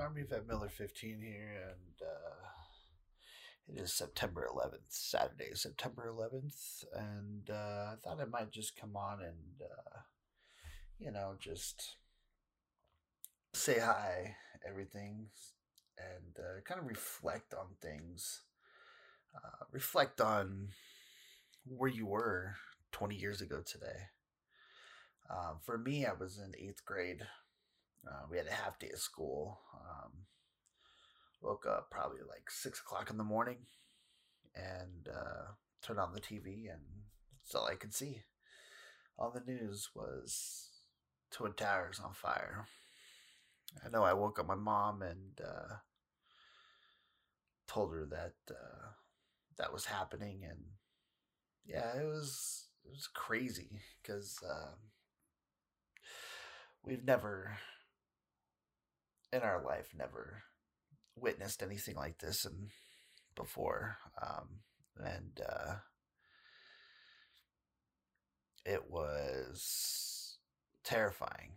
Army Vet Miller 15 here, and uh, it is September 11th, Saturday, September 11th, and uh, I thought I might just come on and, uh, you know, just say hi, everything, and uh, kind of reflect on things. Uh, reflect on where you were 20 years ago today. Um, for me, I was in eighth grade. Uh, we had a half day of school. Um, woke up probably like six o'clock in the morning and uh, turned on the TV, and that's all I could see. All the news was Twin Towers on fire. I know I woke up my mom and uh, told her that uh, that was happening, and yeah, it was it was crazy because um, we've never in our life never witnessed anything like this and before um, and uh, it was terrifying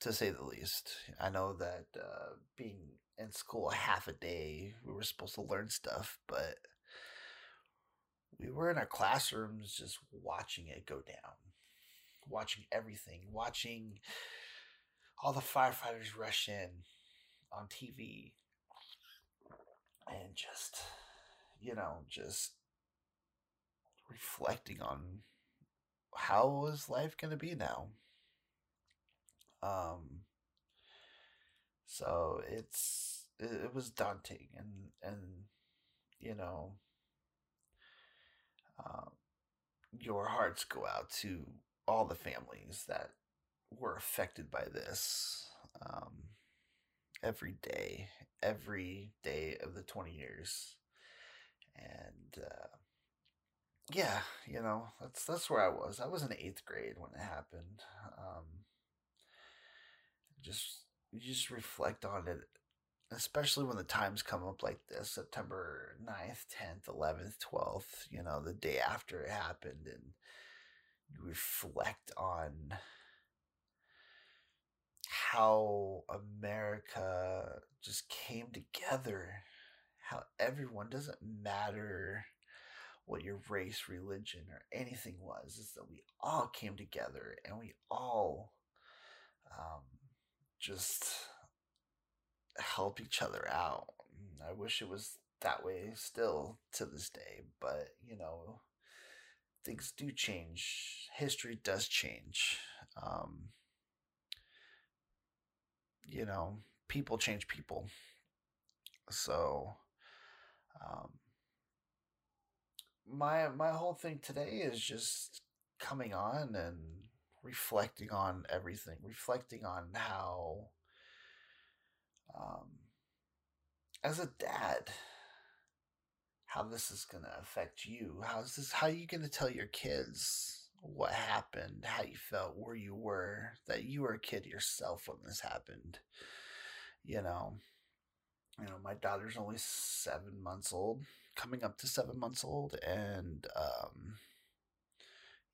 to say the least. I know that uh, being in school half a day we were supposed to learn stuff but we were in our classrooms just watching it go down watching everything watching all the firefighters rush in on TV and just, you know, just reflecting on how is life going to be now. Um, so it's it, it was daunting and and you know um, your hearts go out to all the families that were affected by this um, every day, every day of the 20 years. And uh, yeah, you know, that's that's where I was. I was in eighth grade when it happened. Um, just you just reflect on it, especially when the times come up like this September 9th, 10th, 11th, 12th, you know, the day after it happened, and you reflect on how America just came together. How everyone doesn't matter what your race, religion, or anything was, is that we all came together and we all um, just help each other out. I wish it was that way still to this day, but you know, things do change. History does change. Um, you know, people change people. So, um, my my whole thing today is just coming on and reflecting on everything, reflecting on how, um, as a dad, how this is gonna affect you. How's this? How are you gonna tell your kids? What happened, how you felt, where you were, that you were a kid yourself when this happened. You know, you know, my daughter's only seven months old, coming up to seven months old, and um,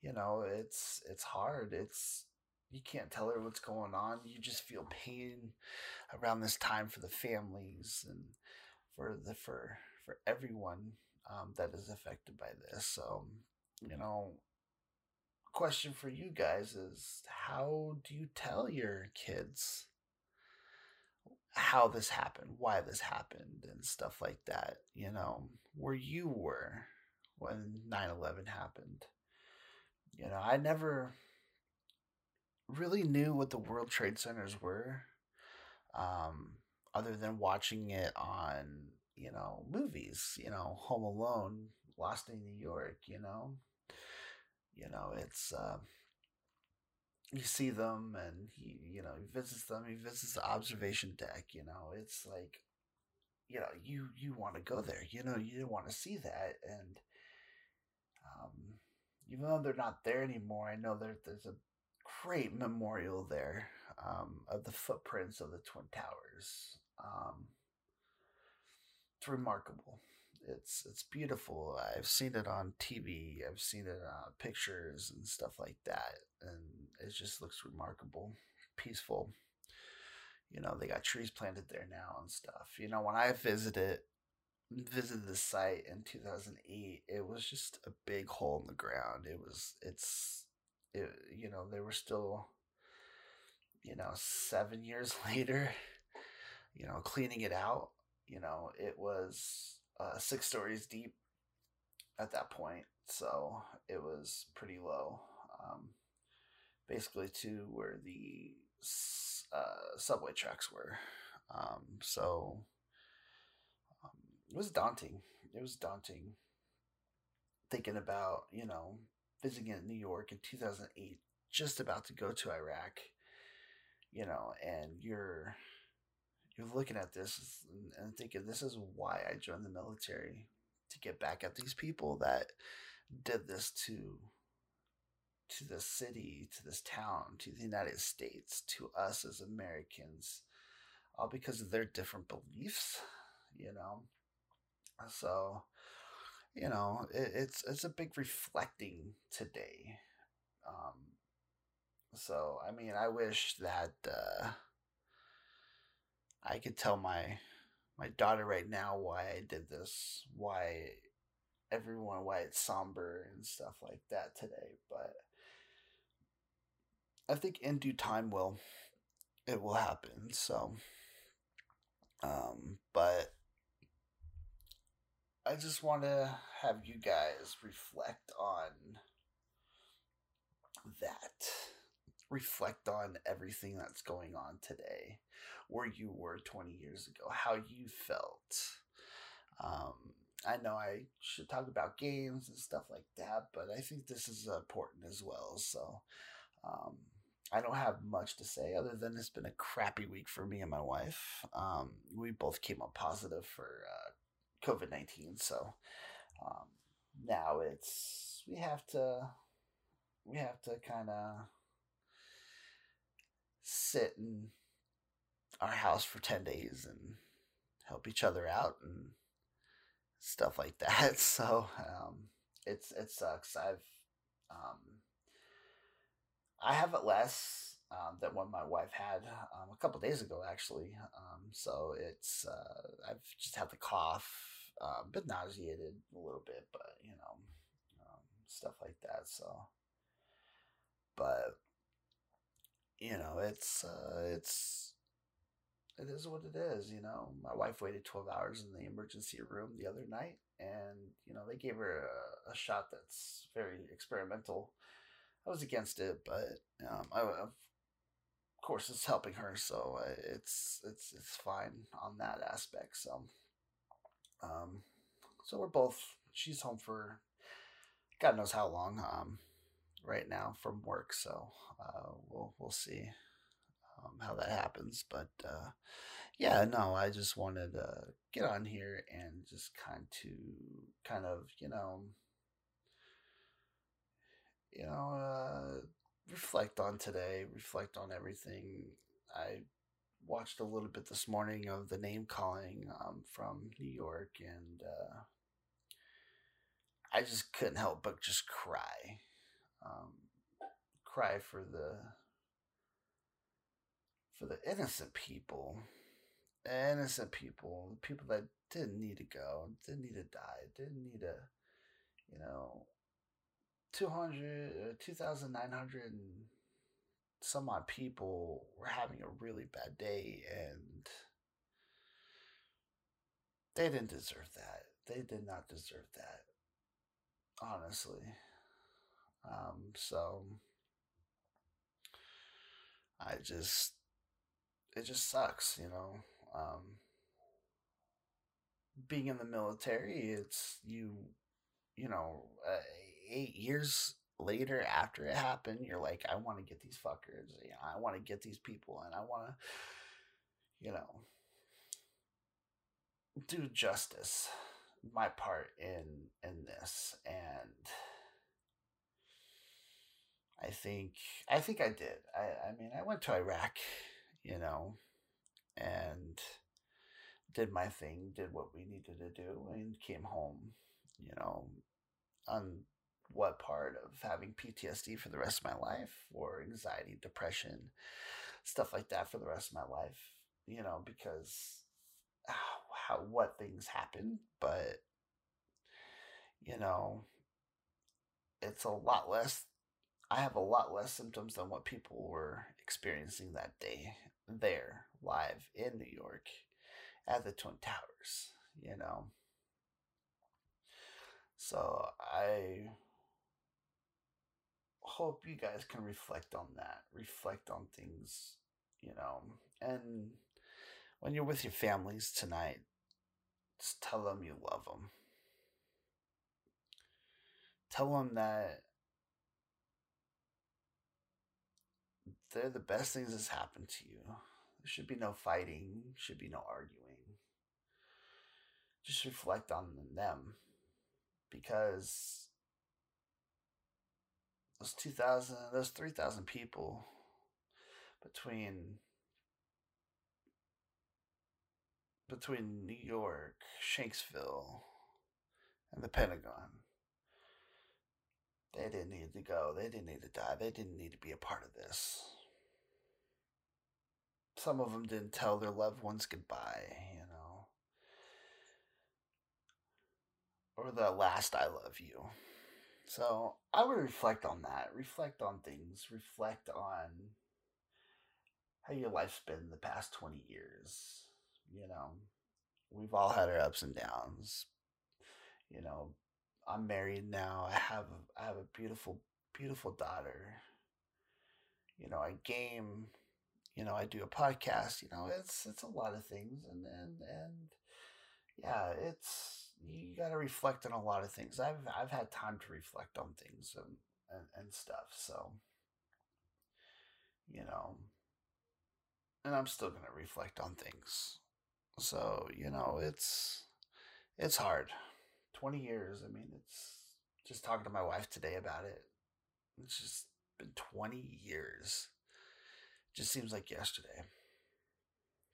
you know, it's it's hard. It's you can't tell her what's going on. You just feel pain around this time for the families and for the for for everyone um, that is affected by this. So, you know, question for you guys is how do you tell your kids how this happened, why this happened, and stuff like that? You know, where you were when 9 11 happened. You know, I never really knew what the World Trade Centers were, um, other than watching it on, you know, movies, you know, Home Alone, Lost in New York, you know, you know, it's uh, you see them, and he, you know, he visits them. He visits the observation deck. You know, it's like, you know, you you want to go there. You know, you want to see that, and um, even though they're not there anymore, I know there there's a great memorial there um, of the footprints of the twin towers. Um, it's remarkable it's it's beautiful. I've seen it on TV. I've seen it on pictures and stuff like that, and it just looks remarkable, peaceful. you know, they got trees planted there now and stuff. You know, when I visited visited the site in 2008, it was just a big hole in the ground. It was it's it, you know, they were still you know, 7 years later, you know, cleaning it out, you know, it was uh, 6 stories deep at that point. So, it was pretty low. Um, basically to where the uh, subway tracks were. Um, so um, it was daunting. It was daunting thinking about, you know, visiting in New York in 2008, just about to go to Iraq, you know, and you're you're looking at this and thinking this is why I joined the military to get back at these people that did this to to the city, to this town, to the United States, to us as Americans, all because of their different beliefs, you know. So, you know, it, it's it's a big reflecting today. Um, so, I mean, I wish that uh, I could tell my my daughter right now why I did this, why everyone why it's somber and stuff like that today, but I think in due time will it will happen. So, um, but I just want to have you guys reflect on that. Reflect on everything that's going on today, where you were 20 years ago, how you felt. Um, I know I should talk about games and stuff like that, but I think this is important as well. So, um, I don't have much to say other than it's been a crappy week for me and my wife. Um, we both came up positive for uh, COVID 19. So um, now it's, we have to, we have to kind of sit in our house for 10 days and help each other out and stuff like that. So um, it's, it sucks. I've, um, I have it less um, than what my wife had um, a couple days ago, actually. Um, so it's uh, I've just had the cough, uh, been nauseated a little bit, but you know, um, stuff like that. So, but you know, it's uh, it's it is what it is. You know, my wife waited twelve hours in the emergency room the other night, and you know they gave her a, a shot that's very experimental I was against it, but um, I, of course it's helping her, so it's it's it's fine on that aspect. So, um, so we're both. She's home for God knows how long. Um, right now from work, so uh, we'll we'll see um, how that happens. But uh, yeah, no, I just wanted to get on here and just kind to kind of you know you know, uh, reflect on today, reflect on everything. I watched a little bit this morning of the name calling um, from New York, and uh, I just couldn't help but just cry, um, cry for the for the innocent people, innocent people, the people that didn't need to go, didn't need to die, didn't need to, you know, 200, uh, 2,900 and some odd people were having a really bad day and they didn't deserve that. They did not deserve that. Honestly. Um, so I just it just sucks, you know. Um, being in the military, it's you you know, uh, eight years later after it happened, you're like, I want to get these fuckers. You know, I want to get these people, and I want to, you know, do justice, my part in in this, and I think I think I did. I I mean, I went to Iraq, you know, and did my thing, did what we needed to do, and came home, you know, on what part of having PTSD for the rest of my life or anxiety, depression, stuff like that for the rest of my life. you know, because ah, how what things happen, but you know, it's a lot less. I have a lot less symptoms than what people were experiencing that day there live in New York at the Twin Towers, you know. So I hope you guys can reflect on that, reflect on things, you know, and when you're with your families tonight, just tell them you love them. Tell them that they're the best things that's happened to you. There should be no fighting, should be no arguing. Just reflect on them because those 2,000, those 3,000 people between between New York, Shanksville, and the Pentagon. They didn't need to go. They didn't need to die. They didn't need to be a part of this. Some of them didn't tell their loved ones goodbye, you know. Or the last I love you. So I would reflect on that. Reflect on things. Reflect on how your life's been the past 20 years you know, we've all had our ups and downs. You know, I'm married now. I have I have a beautiful beautiful daughter. You know, I game. You know, I do a podcast. You know, it's it's a lot of things, and and and yeah, it's you got to reflect on a lot of things. I've I've had time to reflect on things and and, and stuff. So, you know, and I'm still gonna reflect on things. So, you know, it's it's hard. 20 years. I mean, it's just talking to my wife today about it. It's just been 20 years. Just seems like yesterday.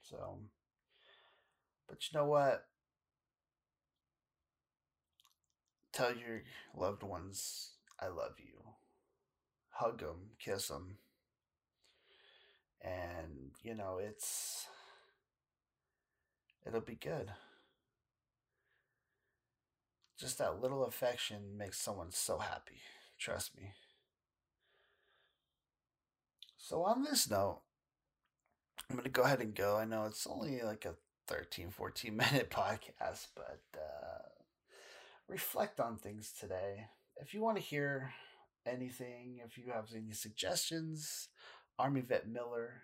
So, but you know what? Tell your loved ones I love you. Hug them, kiss them. And, you know, it's it'll be good. Just that little affection makes someone so happy. Trust me. So, on this note, I'm going to go ahead and go. I know it's only like a 13, 14 minute podcast, but uh, reflect on things today. If you want to hear anything, if you have any suggestions, Army Vet Miller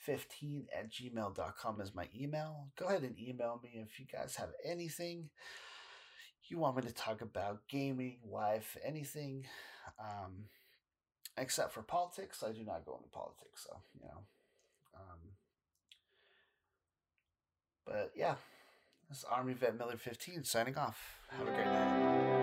15 at gmail.com is my email. Go ahead and email me if you guys have anything you want me to talk about gaming, life, anything. Um, except for politics, I do not go into politics, so you know. Um, but yeah, this is Army Vet Miller 15 signing off. Have a great night.